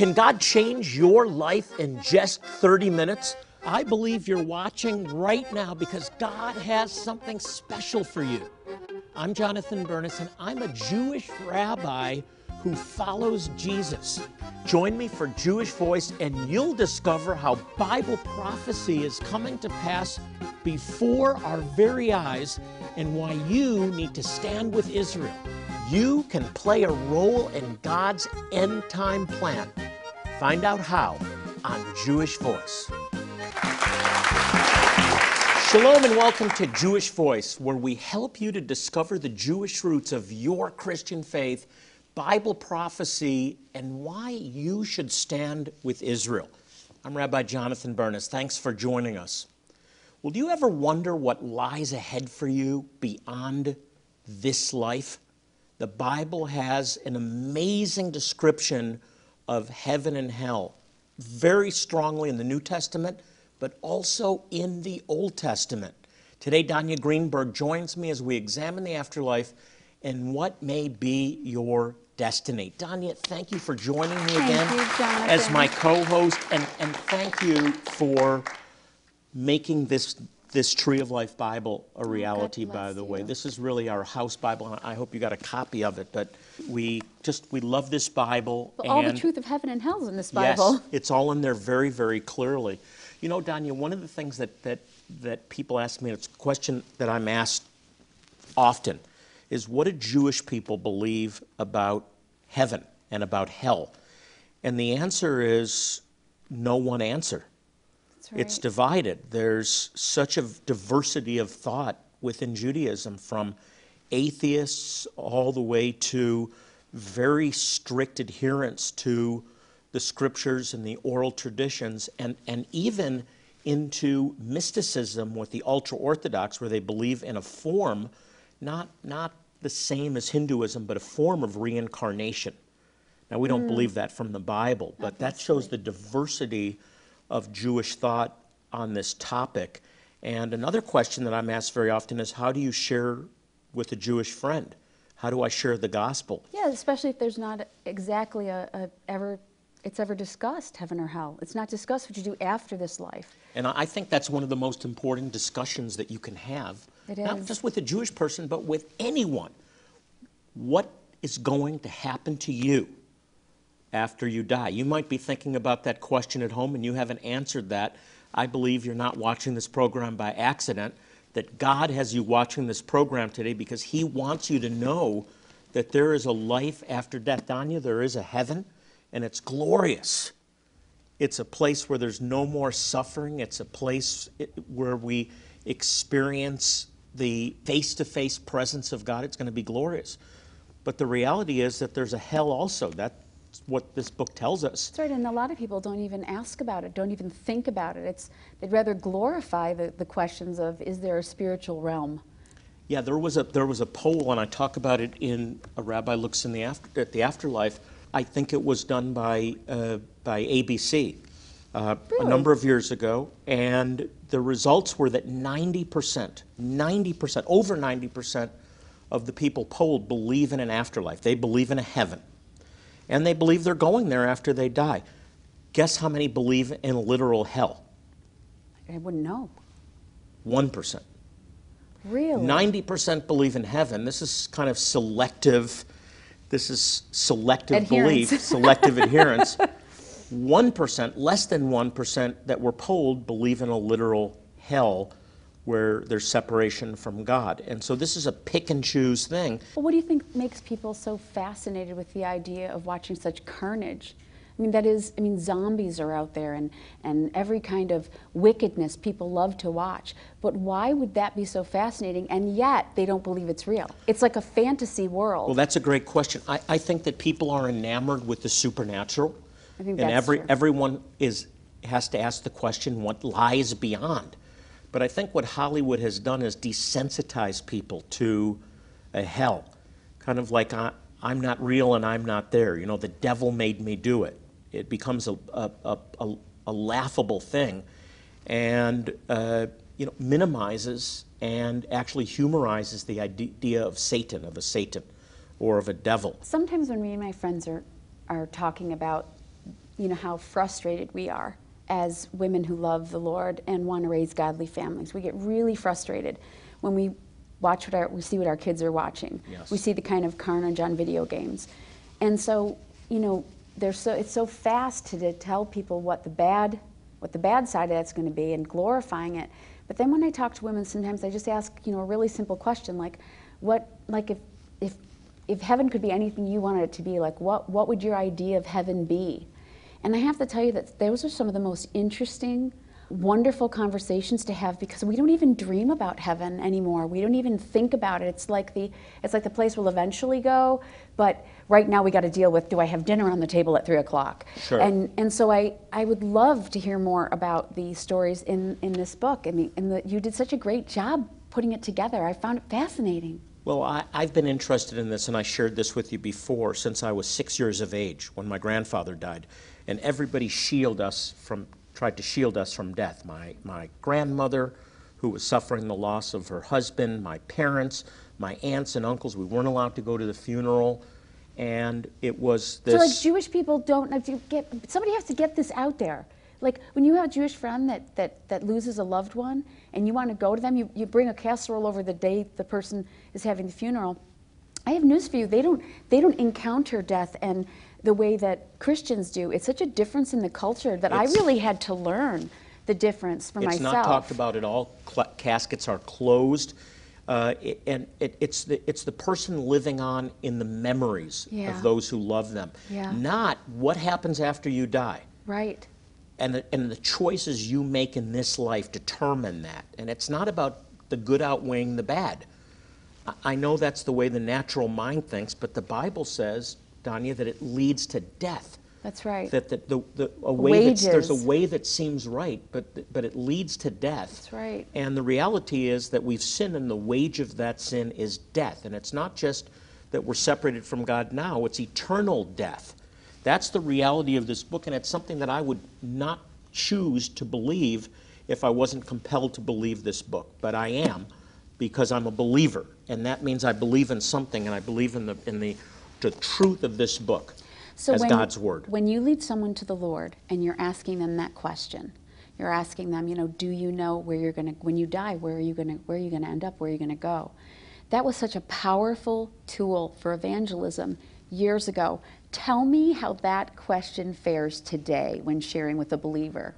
Can God change your life in just 30 minutes? I believe you're watching right now because God has something special for you. I'm Jonathan Bernis, and I'm a Jewish rabbi who follows Jesus. Join me for Jewish Voice, and you'll discover how Bible prophecy is coming to pass before our very eyes and why you need to stand with Israel. You can play a role in God's end time plan. Find out how on Jewish Voice. Shalom and welcome to Jewish Voice, where we help you to discover the Jewish roots of your Christian faith, Bible prophecy, and why you should stand with Israel. I'm Rabbi Jonathan Bernis. Thanks for joining us. Well, do you ever wonder what lies ahead for you beyond this life? The Bible has an amazing description of heaven and hell, very strongly in the New Testament, but also in the Old Testament. Today, Danya Greenberg joins me as we examine the afterlife and what may be your destiny. Danya, thank you for joining me again you, as my co-host, and, and thank you for making this this Tree of Life Bible a oh, reality. by Oh, bless the way, you. this is really our house Bible, and I hope you got a copy of it. But we just we love this Bible. Well, all the truth of heaven and hell is in this Bible. Yes, it's all in there very, very clearly. You know, Danya, one of the things that, that, that people ask me, it's a question that I'm asked often, is what do Jewish people believe about heaven and about hell? And the answer is no one answer. Right. It's divided. There's such a diversity of thought within Judaism, from atheists all the way to very strict adherence to the scriptures and the oral traditions, and, and even into mysticism with the ultra Orthodox, where they believe in a form, not, not the same as Hinduism, but a form of reincarnation. Now, we don't mm. believe that from the Bible, but that shows the diversity of Jewish thought on this topic. And another question that I'm asked very often is how do you share with a Jewish friend? How do I share the gospel? yeah, especially if there's not exactly a, a ever it's ever discussed heaven or hell. It's not discussed what you do after this life. And I think that's one of the most important discussions that you can have, It not just with a Jewish person, but with anyone. What is going to happen to you after you die? You might be thinking about that question at home and you haven't answered that. I believe you're not watching this program by accident, that God has you watching this program today because He wants you to know that there is a life after death. Danya, there is a heaven, and it's glorious. It's a place where there's no more suffering. It's a place where we experience the face to face presence of God. It's going to be glorious. But the reality is that there's a hell also. That's what this book tells us. That's right, and a lot of people don't even ask about it, don't even think about it. It's they'd rather glorify the, the questions of is there a spiritual realm? Yeah, there was a there was a poll, and I talk about it in a Rabbi looks in the after, at the afterlife. I think it was done by uh, by ABC uh, a number of years ago, and the results were that ninety percent, ninety percent, over ninety percent of the people polled believe in an afterlife. They believe in a heaven, and they believe they're going there after they die. Guess how many believe in literal hell? I wouldn't know. One percent. Really? 90% believe in heaven. This is kind of selective. This is selective Adherence. belief, selective adherence. 1%, less than 1% that were polled believe in a literal hell where there's separation from God. And so this is a pick and choose thing. Well, what do you think makes people so fascinated with the idea of watching such carnage? I mean, that is, I mean, zombies are out there and, and every kind of wickedness people love to watch. But why would that be so fascinating? And yet they don't believe it's real. It's like a fantasy world. Well, that's a great question. I, I think that people are enamored with the supernatural. I think and that's every true. everyone is has to ask the question what lies beyond. But I think what Hollywood has done is desensitize people to a hell. Kind of like I, I'm not real and I'm not there. You know, the devil made me do it. It becomes a, a, a, a, a laughable thing and uh, you know, minimizes and actually humorizes the idea of Satan, of a Satan or of a devil. Sometimes when me and my friends are, are talking about you know, how frustrated we are as women who love the Lord and want to raise godly families. We get really frustrated when we watch what our, we see what our kids are watching. Yes. We see the kind of carnage on video games. And so, you know, there's so, it's so fast to, to tell people what the bad what the bad side of that's going to be and glorifying it. But then when I talk to women, sometimes I just ask, you know, a really simple question like, what, like if, if, if heaven could be anything you wanted it to be, like what, what would your idea of heaven be? And I have to tell you that those are some of the most interesting, wonderful conversations to have because we don't even dream about heaven anymore. We don't even think about it. It's like the it's like the place we'll eventually go, but right now we got to deal with do I have dinner on the table at three o'clock? Sure. And and so I, I would love to hear more about the stories in, in this book. I mean, and the, you did such a great job putting it together. I found it fascinating. Well, I, I've been interested in this, and I shared this with you before, since I was six years of age when my grandfather died. And everybody shielded us from, tried to shield us from death. My, my grandmother, who was suffering the loss of her husband, my parents, my aunts and uncles, we weren't allowed to go to the funeral. And it was this. So like Jewish people don't to get somebody has to get this out there. Like when you have a Jewish friend that, that, that loses a loved one and you want to go to them, you, you bring a casserole over the day the person is having the funeral. I have news for you. They don't they don't encounter death and the way that Christians do. It's such a difference in the culture that It's- I really had to learn the difference for It's myself. It's not talked about at all. Cl- caskets are closed. Uh, i- and it, it's, the, it's the person living on in the memories Yeah. of those who love them, Yeah. not what happens after you die. Right. And the, and the choices you make in this life determine that. And it's not about the good outweighing the bad. I know that's the way the natural mind thinks, but the Bible says, Danya, that it leads to death. That's right. That the, the, the, a way that's, there's a way that seems right, but, but it leads to death. That's right. And the reality is that we've sinned, and the wage of that sin is death. And it's not just that we're separated from God now, it's eternal death. That's the reality of this book, and it's something that I would not choose to believe if I wasn't compelled to believe this book. But I am because I'm a believer, and that means I believe in something, and I believe in the, in the, the truth of this book So as when, God's Word. When you lead someone to the Lord and you're asking them that question, you're asking them, you know, do you know where you're going to when you die, where are you going to where are you going to end up, where are you going to go? That was such a powerful tool for evangelism years ago. Tell me how that question fares today when sharing with a believer.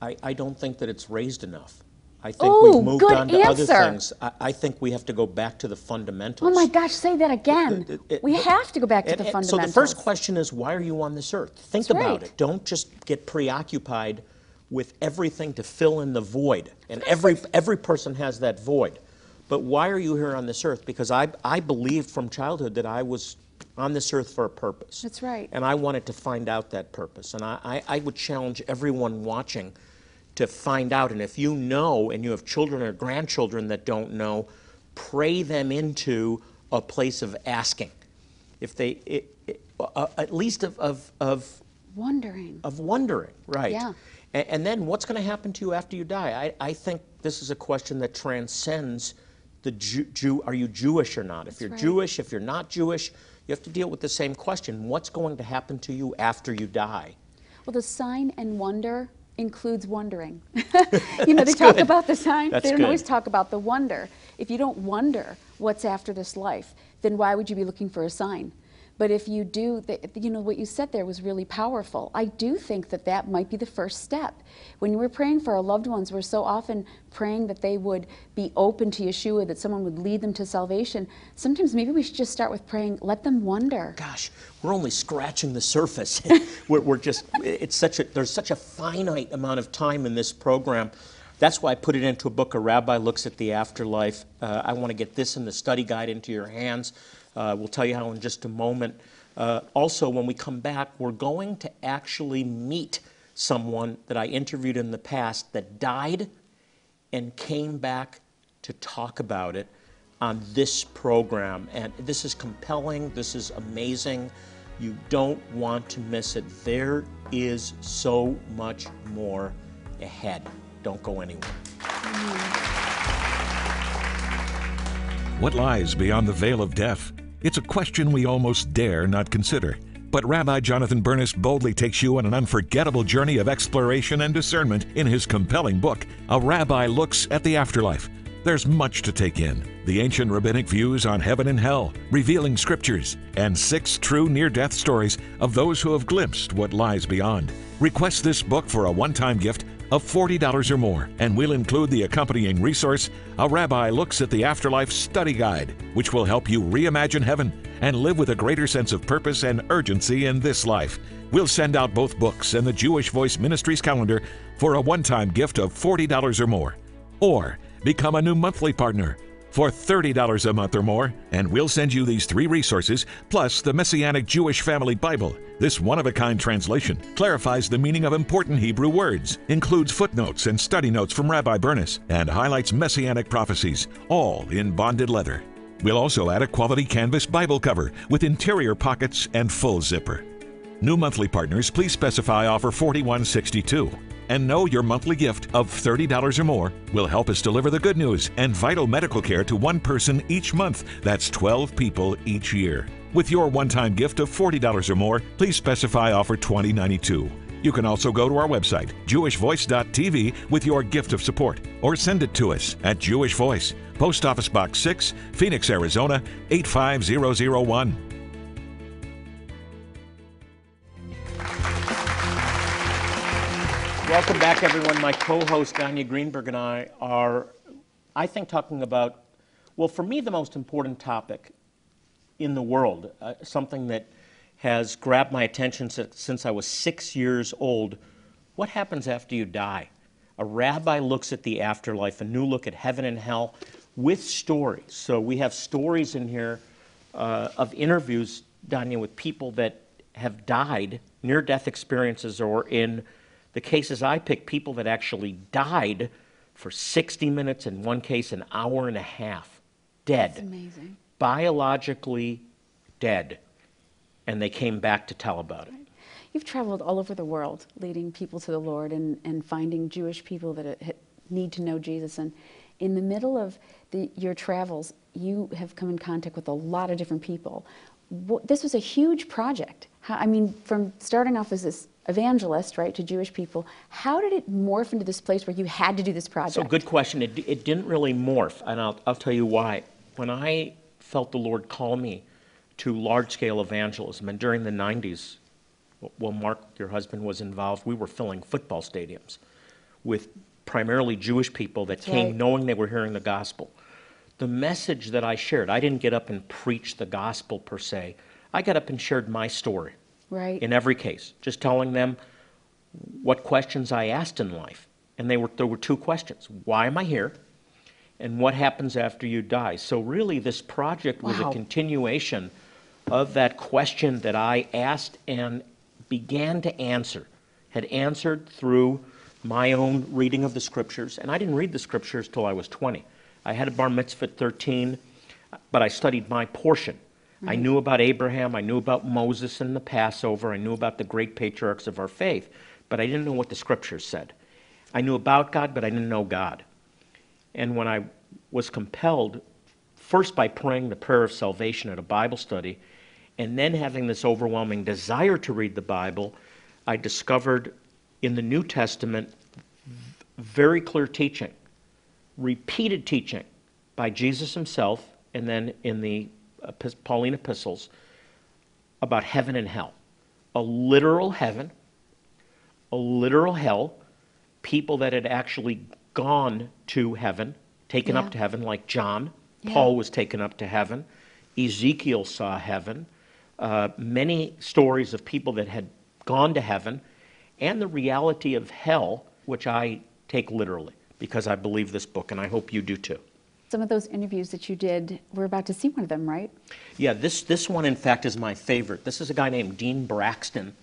I, I don't think that it's raised enough. I think Oh, we've moved good on to other answer. things. I, I think we have to go back to the fundamentals. Oh my gosh, say that again. It- it- we have to go back to And- the and fundamentals. So the first question is, why are you on this earth? Think That's about right. it. Don't just get preoccupied with everything to fill in the void. And every every person has that void. But why are you here on this earth? Because I I believed from childhood that I was on this earth for a purpose. That's right. And I wanted to find out that purpose. And I, I, I would challenge everyone watching to find out. And if you know and you have children or grandchildren that don't know, pray them into a place of asking. If they, it, it, uh, at least of, of, of, Wondering. of wondering, right? Yeah. And, and then what's going to happen to you after you die? I, I think this is a question that transcends the Jew, Jew are you Jewish or not? If you're right. Jewish, if you're not Jewish, you have to deal with the same question. What's going to happen to you after you die? Well, the sign and wonder includes wondering. you know, they talk good. about the sign, That's they don't good. always talk about the wonder. If you don't wonder what's after this life, then why would you be looking for a sign? But if you do, the, you know, what you said there was really powerful. I do think that that might be the first step. When we're praying for our loved ones, we're so often praying that they would be open to Yeshua, that someone would lead them to salvation. Sometimes maybe we should just start with praying, let them wonder. Gosh, we're only scratching the surface. we're, we're just, it's such a, there's such a finite amount of time in this program. That's why I put it into a book. A rabbi looks at the afterlife. Uh, I want to get this in the study guide into your hands. Uh, we'll tell you how in just a moment. Uh, also, when we come back, we're going to actually meet someone that I interviewed in the past that died and came back to talk about it on this program. And this is compelling, this is amazing. You don't want to miss it. There is so much more ahead. Don't go anywhere. What lies beyond the veil of death? It's a question we almost dare not consider. But Rabbi Jonathan Bernis boldly takes you on an unforgettable journey of exploration and discernment in his compelling book, A Rabbi Looks at the Afterlife. There's much to take in the ancient rabbinic views on heaven and hell, revealing scriptures, and six true near death stories of those who have glimpsed what lies beyond. Request this book for a one time gift of $40 or more, and we'll include the accompanying resource, A Rabbi Looks at the Afterlife Study Guide, which will help you reimagine heaven and live with a greater sense of purpose and urgency in this life. We'll send out both books and the Jewish Voice Ministries calendar for a one time gift of $40 or more. Or become a new monthly partner for $30 a month or more, and we'll send you these three resources plus the Messianic Jewish Family Bible. This one of a kind translation clarifies the meaning of important Hebrew words, includes footnotes and study notes from Rabbi Bernis, and highlights messianic prophecies, all in bonded leather. We'll also add a quality canvas Bible cover with interior pockets and full zipper. New monthly partners, please specify offer 4162 and know your monthly gift of $30 or more will help us deliver the good news and vital medical care to one person each month. That's 12 people each year. With your one time gift of $40 or more, please specify offer 2092. You can also go to our website, jewishvoice.tv, with your gift of support, or send it to us at Jewish Voice, Post Office Box 6, Phoenix, Arizona 85001. Back, everyone. My co host, Danya Greenberg, and I are, I think, talking about, well, for me, the most important topic in the world, uh, something that has grabbed my attention since, since I was six years old. What happens after you die? A rabbi looks at the afterlife, a new look at heaven and hell with stories. So we have stories in here uh, of interviews, Danya, with people that have died, near death experiences, or in the cases I picked, people that actually died for 60 minutes, in one case, an hour and a half, dead. That's amazing. Biologically dead. And they came back to tell about it. You've traveled all over the world leading people to the Lord and, and finding Jewish people that need to know Jesus. And in the middle of the, your travels, you have come in contact with a lot of different people. This was a huge project. I mean, from starting off as this evangelist, right, to Jewish people, how did it morph into this place where you had to do this project? So, good question. It, it didn't really morph, and I'll, I'll tell you why. When I felt the Lord call me to large scale evangelism, and during the 90s, well, Mark, your husband, was involved, we were filling football stadiums with primarily Jewish people that That's came right. knowing they were hearing the gospel. The message that I shared, I didn't get up and preach the gospel per se. I got up and shared my story right. in every case, just telling them what questions I asked in life. And they were, there were two questions Why am I here? And what happens after you die? So, really, this project was Wow. a continuation of that question that I asked and began to answer, had answered through my own reading of the scriptures. And I didn't read the scriptures till I was 20. I had a bar mitzvah at 13, but I studied my portion. I mm-hmm. knew about Abraham, I knew about Moses and the Passover, I knew about the great patriarchs of our faith, but I didn't know what the scriptures said. I knew about God, but I didn't know God. And when I was compelled, first by praying the prayer of salvation at a Bible study, and then having this overwhelming desire to read the Bible, I discovered in the New Testament very clear teaching, repeated teaching by Jesus himself, and then in the Pauline epistles about heaven and hell. A literal heaven, a literal hell, people that had actually gone to heaven, taken Yeah. up to heaven, like John. Yeah. Paul was taken up to heaven. Ezekiel saw heaven. Uh, many stories of people that had gone to heaven, and the reality of hell, which I take literally because I believe this book, and I hope you do too. Some of those interviews that you did, we're about to see one of them, right? Yeah, this, this one, in fact, is my favorite. This is a guy named Dean Braxton.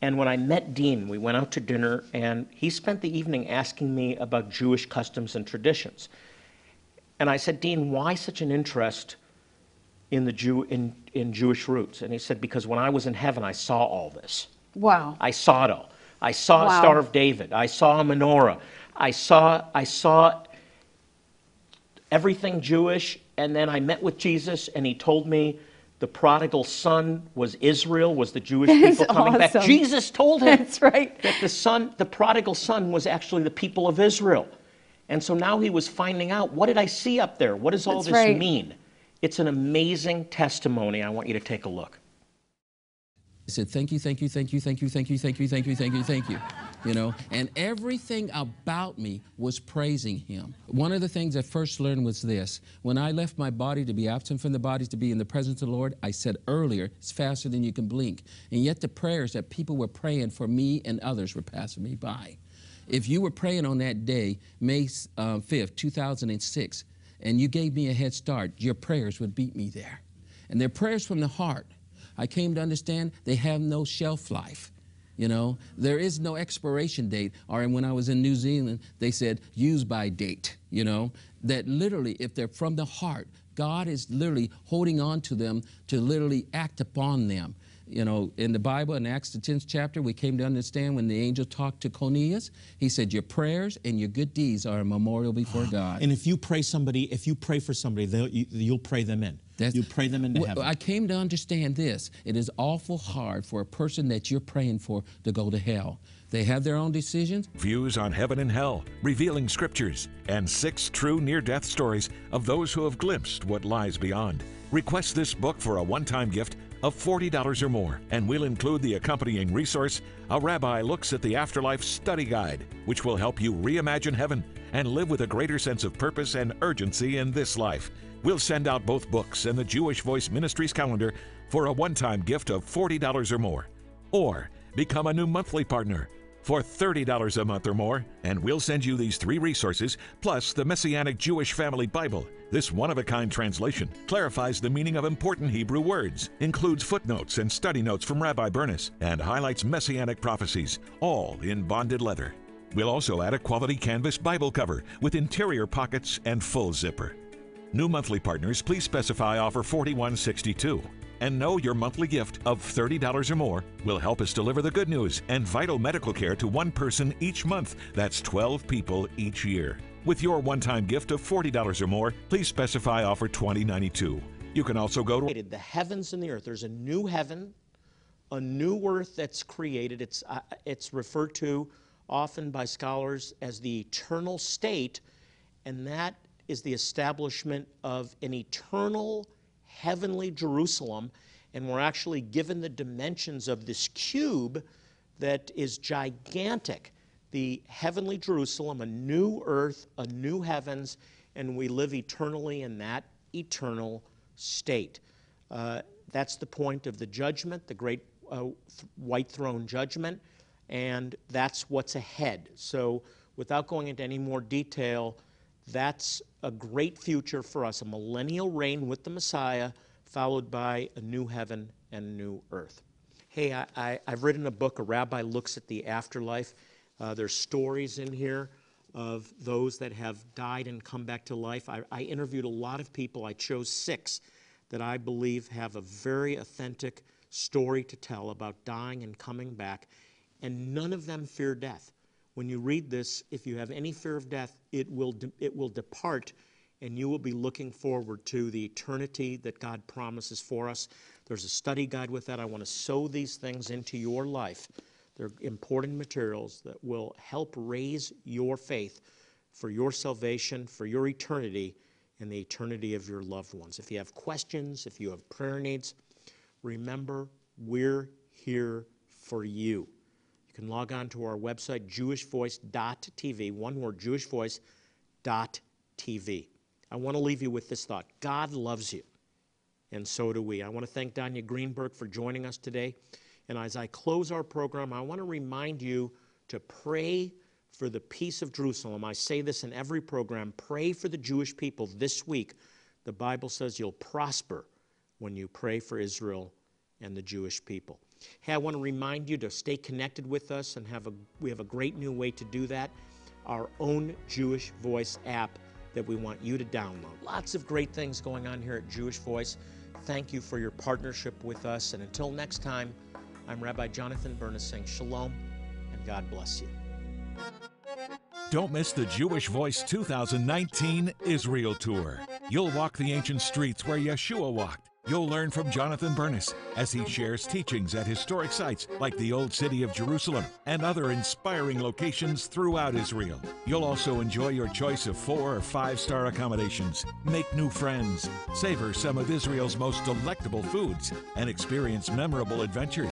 And when I met Dean, we went out to dinner, and he spent the evening asking me about Jewish customs and traditions. And I said, Dean, why such an interest in, the Jew, in, in Jewish roots? And he said, because when I was in heaven, I saw all this. Wow. I saw it all. I saw a Wow. Star of David. I saw a menorah. I saw, I saw everything Jewish. And then I met with Jesus, and he told me the prodigal son was Israel, was the Jewish people coming back. Jesus told him That's right. that the son, the prodigal son, was actually the people of Israel. And so now he was finding out what did I see up there? What does all That's this right. mean? It's an amazing testimony. I want you to take a look. He said, Thank you, thank you, thank you, thank you, thank you, thank you, thank you, thank you, thank you. You know, and everything about me was praising him. One of the things I first learned was this when I left my body to be absent from the body, to be in the presence of the Lord, I said earlier, it's faster than you can blink. And yet the prayers that people were praying for me and others were passing me by. If you were praying on that day, May uh, 5th, 2006, and you gave me a head start, your prayers would beat me there. And they're prayers from the heart. I came to understand they have no shelf life. You know, there is no expiration date. Or when I was in New Zealand, they said use by date. You know, that literally, if they're from the heart, God is literally holding on to them to literally act upon them. You know, in the Bible, in Acts the 10th chapter, we came to understand when the angel talked to Cornelius, he said, Your prayers and your good deeds are a memorial before God. And if you pray somebody, if you pray for somebody, they'll, you, you'll pray them in. That's- you pray them into Well, heaven. I came to understand this. It is awful hard for a person that you're praying for to go to hell. They have their own decisions. Views on heaven and hell, revealing scriptures, and six true near death stories of those who have glimpsed what lies beyond. Request this book for a one time gift of $40 or more, and we'll include the accompanying resource A Rabbi Looks at the Afterlife Study Guide, which will help you reimagine heaven and live with a greater sense of purpose and urgency in this life. We'll send out both books and the Jewish Voice Ministries calendar for a one time gift of $40 or more. Or become a new monthly partner for $30 a month or more, and we'll send you these three resources plus the Messianic Jewish Family Bible. This one of a kind translation clarifies the meaning of important Hebrew words, includes footnotes and study notes from Rabbi Bernis, and highlights messianic prophecies, all in bonded leather. We'll also add a quality canvas Bible cover with interior pockets and full zipper. New monthly partners, please specify offer 4162 and know your monthly gift of $30 or more will help us deliver the good news and vital medical care to one person each month. That's 12 people each year. With your one-time gift of $40 or more, please specify offer 2092. You can also go to the heavens and the earth. There's a new heaven, a new earth that's created. It's, uh, it's referred to often by scholars as the eternal state, and that is the establishment of an eternal heavenly Jerusalem. And we're actually given the dimensions of this cube that is gigantic. The heavenly Jerusalem, a new earth, a new heavens, and we live eternally in that eternal state. Uh, that's the point of the judgment, the great uh, white throne judgment, and that's what's ahead. So, without going into any more detail, that's a great future for us a millennial reign with the Messiah, followed by a new heaven and a new earth. Hey, I, I've written a book, A Rabbi Looks at the Afterlife. Uh, there's stories in here of those that have died and come back to life. I, I interviewed a lot of people. I chose six that I believe have a very authentic story to tell about dying and coming back, and none of them fear death. When you read this, if you have any fear of death, it will, de- it will depart, and you will be looking forward to the eternity that God promises for us. There's a study guide with that. I want to sow these things into your life. They're important materials that will help raise your faith for your salvation, for your eternity, and the eternity of your loved ones. If you have questions, if you have prayer needs, remember we're here for you. You can log on to our website, jewishvoice.tv, one word, jewishvoice.tv. I want to leave you with this thought God loves you, and so do we. I want to thank Danya Greenberg for joining us today. And as I close our program, I want to remind you to pray for the peace of Jerusalem. I say this in every program pray for the Jewish people this week. The Bible says you'll prosper when you pray for Israel and the Jewish people. Hey, I want to remind you to stay connected with us and have a we have a great new way to do that. Our own Jewish Voice app that we want you to download. Lots of great things going on here at Jewish Voice. Thank you for your partnership with us. And until next time, I'm Rabbi Jonathan Bernis saying shalom and God bless you. Don't miss the Jewish Voice 2019 Israel Tour. You'll walk the ancient streets where Yeshua walked You'll learn from Jonathan Bernis as he shares teachings at historic sites like the Old City of Jerusalem and other inspiring locations throughout Israel. You'll also enjoy your choice of four or five star accommodations, make new friends, savor some of Israel's most delectable foods, and experience memorable adventures.